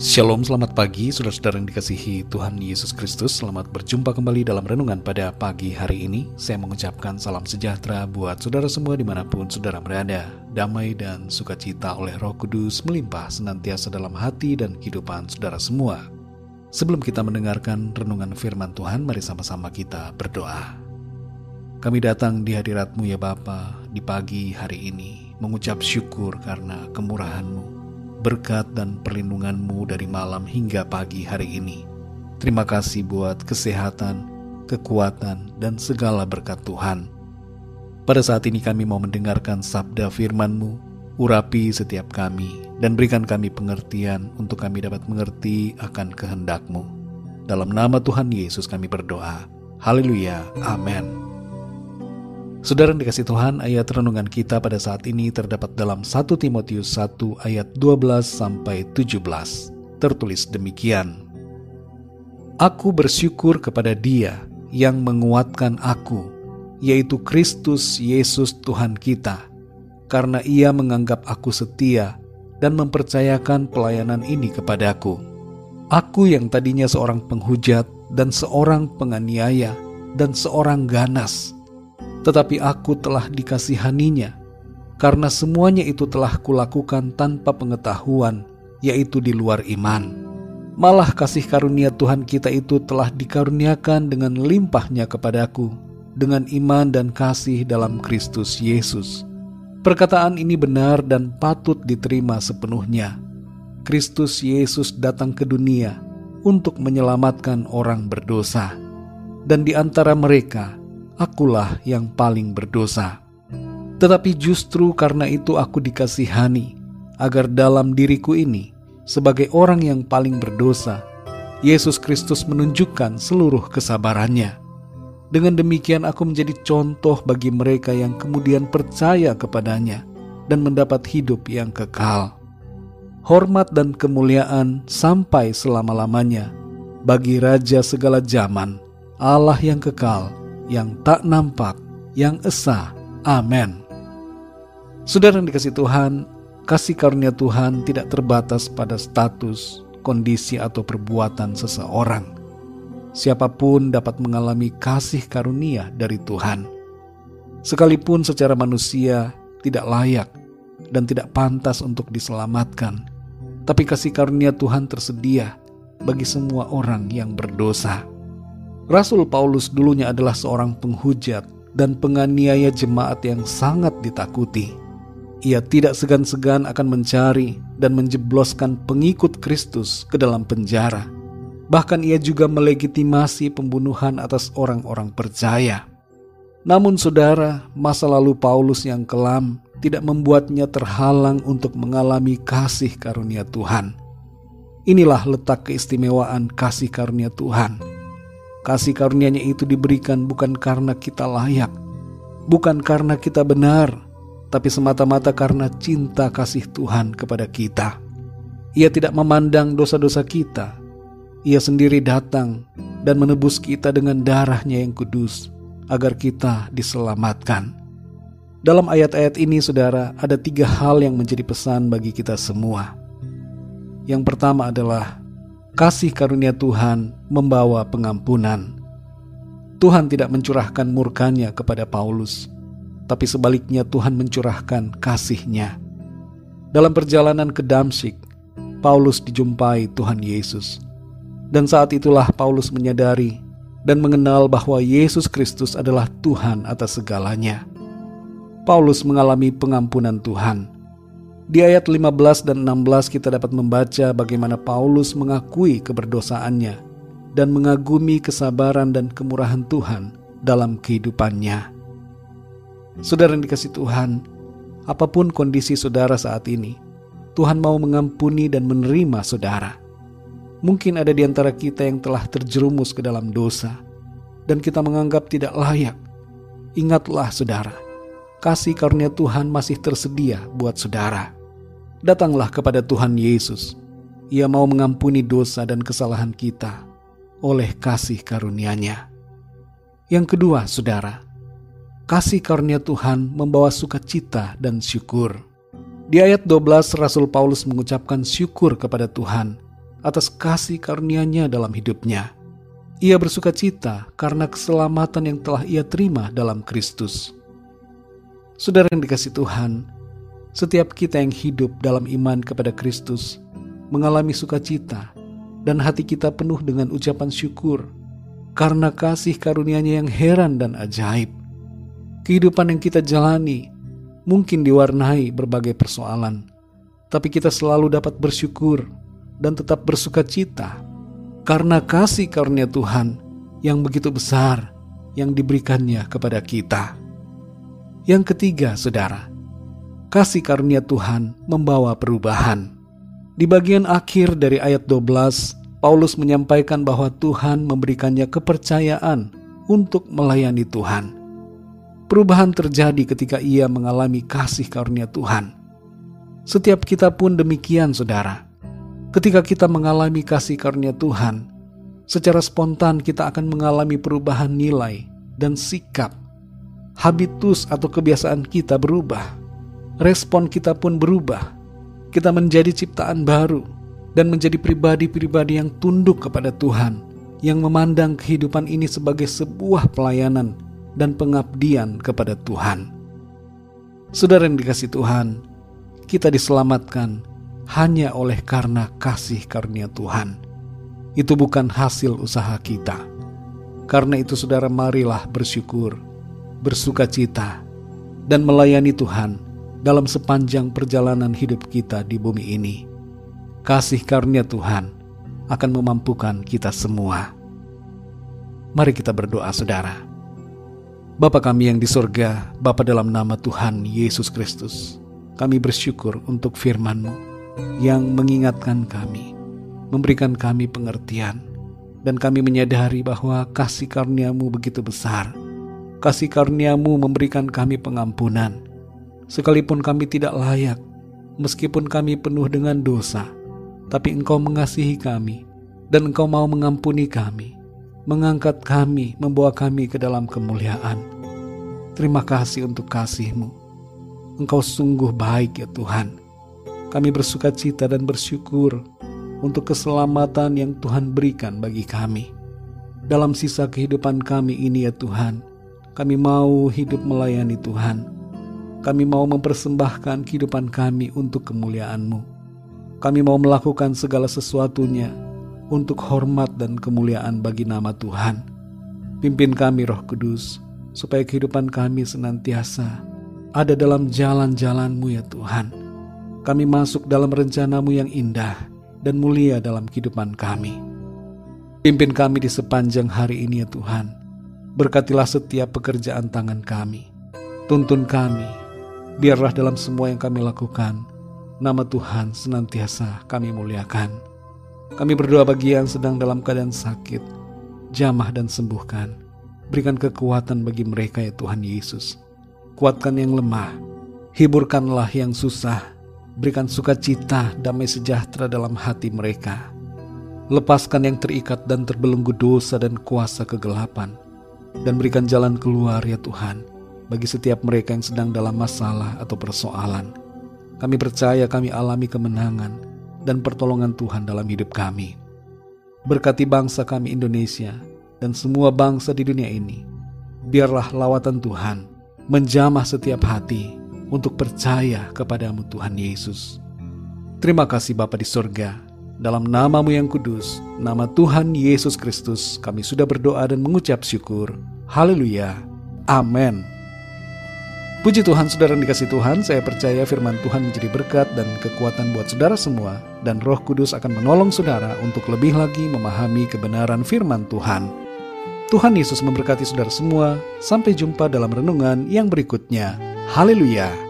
Shalom, selamat pagi, saudara-saudara yang dikasihi Tuhan Yesus Kristus. Selamat berjumpa kembali dalam renungan pada pagi hari ini. Saya mengucapkan salam sejahtera buat saudara semua di mana pun saudara berada. Damai dan sukacita oleh roh kudus melimpah senantiasa dalam hati dan kehidupan saudara semua. Sebelum kita mendengarkan renungan firman Tuhan, mari sama-sama kita berdoa. Kami datang di hadiratmu ya Bapa di pagi hari ini, mengucap syukur karena kemurahanmu berkat dan perlindunganmu dari malam hingga pagi hari ini. Terima kasih buat kesehatan, kekuatan, dan segala berkat Tuhan. Pada saat ini kami mau mendengarkan sabda firman-Mu, urapi setiap kami, dan berikan kami pengertian untuk kami dapat mengerti akan kehendak-Mu. Dalam nama Tuhan Yesus kami berdoa. Haleluya. Amin. Saudara dikasih Tuhan, ayat renungan kita pada saat ini terdapat dalam 1 Timotius 1 ayat 12 sampai 17. Tertulis demikian. Aku bersyukur kepada Dia yang menguatkan aku, yaitu Kristus Yesus Tuhan kita, karena Ia menganggap aku setia dan mempercayakan pelayanan ini kepadaku. Aku yang tadinya seorang penghujat dan seorang penganiaya dan seorang ganas, tetapi aku telah dikasihaninya, karena semuanya itu telah kulakukan tanpa pengetahuan, yaitu di luar iman. Malah kasih karunia Tuhan kita itu telah dikaruniakan dengan limpahnya kepadaku, dengan iman dan kasih dalam Kristus Yesus. Perkataan ini benar dan patut diterima sepenuhnya. Kristus Yesus datang ke dunia untuk menyelamatkan orang berdosa, dan di antara mereka akulah yang paling berdosa. Tetapi justru karena itu aku dikasihani, agar dalam diriku ini, sebagai orang yang paling berdosa, Yesus Kristus menunjukkan seluruh kesabarannya. Dengan demikian aku menjadi contoh bagi mereka yang kemudian percaya kepadanya dan mendapat hidup yang kekal. Hormat dan kemuliaan sampai selama-lamanya bagi Raja segala zaman, Allah yang kekal, yang tak nampak, yang esa. Amin. Saudara yang dikasih Tuhan, kasih karunia Tuhan tidak terbatas pada status, kondisi, atau perbuatan seseorang. Siapa pun dapat mengalami kasih karunia dari Tuhan. Sekalipun secara manusia tidak layak dan tidak pantas untuk diselamatkan, tapi kasih karunia Tuhan tersedia bagi semua orang yang berdosa. Rasul Paulus dulunya adalah seorang penghujat dan penganiaya jemaat yang sangat ditakuti. Ia tidak segan-segan akan mencari dan menjebloskan pengikut Kristus ke dalam penjara. Bahkan ia juga melegitimasi pembunuhan atas orang-orang percaya. Namun saudara, masa lalu Paulus yang kelam tidak membuatnya terhalang untuk mengalami kasih karunia Tuhan. Inilah letak keistimewaan kasih karunia Tuhan Kasih karunia-Nya itu diberikan bukan karena kita layak, bukan karena kita benar, tapi semata-mata karena cinta kasih Tuhan kepada kita. Ia tidak memandang dosa-dosa kita. Ia sendiri datang dan menebus kita dengan darahnya yang kudus, agar kita diselamatkan. Dalam ayat-ayat ini, saudara, ada tiga hal yang menjadi pesan bagi kita semua. Yang pertama adalah kasih karunia Tuhan membawa pengampunan. Tuhan tidak mencurahkan murkanya kepada Paulus, tapi sebaliknya Tuhan mencurahkan kasihnya. Dalam perjalanan ke Damsik, Paulus dijumpai Tuhan Yesus. Dan saat itulah Paulus menyadari dan mengenal bahwa Yesus Kristus adalah Tuhan atas segalanya. Paulus mengalami pengampunan Tuhan di ayat 15 dan 16 kita dapat membaca bagaimana Paulus mengakui keberdosaannya dan mengagumi kesabaran dan kemurahan Tuhan dalam kehidupannya. Saudara yang dikasih Tuhan, apa pun kondisi saudara saat ini, Tuhan mau mengampuni dan menerima saudara. Mungkin ada di antara kita yang telah terjerumus ke dalam dosa dan kita menganggap tidak layak. Ingatlah saudara, kasih karunia Tuhan masih tersedia buat saudara datanglah kepada Tuhan Yesus. Ia mau mengampuni dosa dan kesalahan kita oleh kasih karunia-Nya. Yang kedua, saudara, kasih karunia Tuhan membawa sukacita dan syukur. Di ayat 12 Rasul Paulus mengucapkan syukur kepada Tuhan atas kasih karunia-Nya dalam hidupnya. Ia bersuka cita karena keselamatan yang telah ia terima dalam Kristus. Saudara yang dikasih Tuhan, setiap kita yang hidup dalam iman kepada Kristus mengalami sukacita dan hati kita penuh dengan ucapan syukur karena kasih karunia-Nya yang heran dan ajaib. Kehidupan yang kita jalani mungkin diwarnai berbagai persoalan, tapi kita selalu dapat bersyukur dan tetap bersuka cita karena kasih karunia Tuhan yang begitu besar yang diberikannya kepada kita. Yang ketiga, saudara, kasih karunia Tuhan membawa perubahan. Di bagian akhir dari ayat 12, Paulus menyampaikan bahwa Tuhan memberikannya kepercayaan untuk melayani Tuhan. Perubahan terjadi ketika ia mengalami kasih karunia Tuhan. Setiap kita pun demikian, saudara. Ketika kita mengalami kasih karunia Tuhan, secara spontan kita akan mengalami perubahan nilai dan sikap. Habitus atau kebiasaan kita berubah. Respon kita pun berubah. Kita menjadi ciptaan baru dan menjadi pribadi-pribadi yang tunduk kepada Tuhan, yang memandang kehidupan ini sebagai sebuah pelayanan dan pengabdian kepada Tuhan. Saudara yang dikasih Tuhan, kita diselamatkan hanya oleh karena kasih karunia Tuhan. Itu bukan hasil usaha kita. Karena itu saudara marilah bersyukur, bersuka cita, dan melayani Tuhan dalam sepanjang perjalanan hidup kita di bumi ini. Kasih karunia Tuhan akan memampukan kita semua. Mari kita berdoa saudara. Bapa kami yang di sorga, Bapa dalam nama Tuhan Yesus Kristus, kami bersyukur untuk firman-Mu yang mengingatkan kami, memberikan kami pengertian, dan kami menyadari bahwa kasih karuniamu begitu besar. Kasih karuniamu memberikan kami pengampunan, sekalipun kami tidak layak, meskipun kami penuh dengan dosa, tapi engkau mengasihi kami, dan engkau mau mengampuni kami, mengangkat kami, membawa kami ke dalam kemuliaan. Terima kasih untuk kasihmu. Engkau sungguh baik ya Tuhan. Kami bersuka cita dan bersyukur untuk keselamatan yang Tuhan berikan bagi kami. Dalam sisa kehidupan kami ini ya Tuhan, kami mau hidup melayani Tuhan. Kami mau mempersembahkan kehidupan kami untuk kemuliaan-Mu. Kami mau melakukan segala sesuatunya untuk hormat dan kemuliaan bagi nama Tuhan. Pimpin kami roh kudus, supaya kehidupan kami senantiasa ada dalam jalan-jalan-Mu ya Tuhan kami masuk dalam rencanamu yang indah dan mulia dalam kehidupan kami. Pimpin kami di sepanjang hari ini ya Tuhan. Berkatilah setiap pekerjaan tangan kami. Tuntun kami. Biarlah dalam semua yang kami lakukan, nama Tuhan senantiasa kami muliakan. Kami berdoa bagi yang sedang dalam keadaan sakit, jamah dan sembuhkan. Berikan kekuatan bagi mereka ya Tuhan Yesus. Kuatkan yang lemah, hiburkanlah yang susah, Berikan sukacita, damai sejahtera dalam hati mereka. Lepaskan yang terikat dan terbelenggu dosa dan kuasa kegelapan. Dan berikan jalan keluar ya Tuhan, bagi setiap mereka yang sedang dalam masalah atau persoalan. Kami percaya kami alami kemenangan dan pertolongan Tuhan dalam hidup kami. Berkati bangsa kami Indonesia dan semua bangsa di dunia ini. Biarlah lawatan Tuhan menjamah setiap hati untuk percaya kepadamu Tuhan Yesus. Terima kasih Bapa di sorga, dalam namamu yang kudus, nama Tuhan Yesus Kristus, kami sudah berdoa dan mengucap syukur. Haleluya. Amin. Puji Tuhan, saudara yang dikasih Tuhan, saya percaya firman Tuhan menjadi berkat dan kekuatan buat saudara semua, dan roh kudus akan menolong saudara untuk lebih lagi memahami kebenaran firman Tuhan. Tuhan Yesus memberkati saudara semua, sampai jumpa dalam renungan yang berikutnya. Haleluya!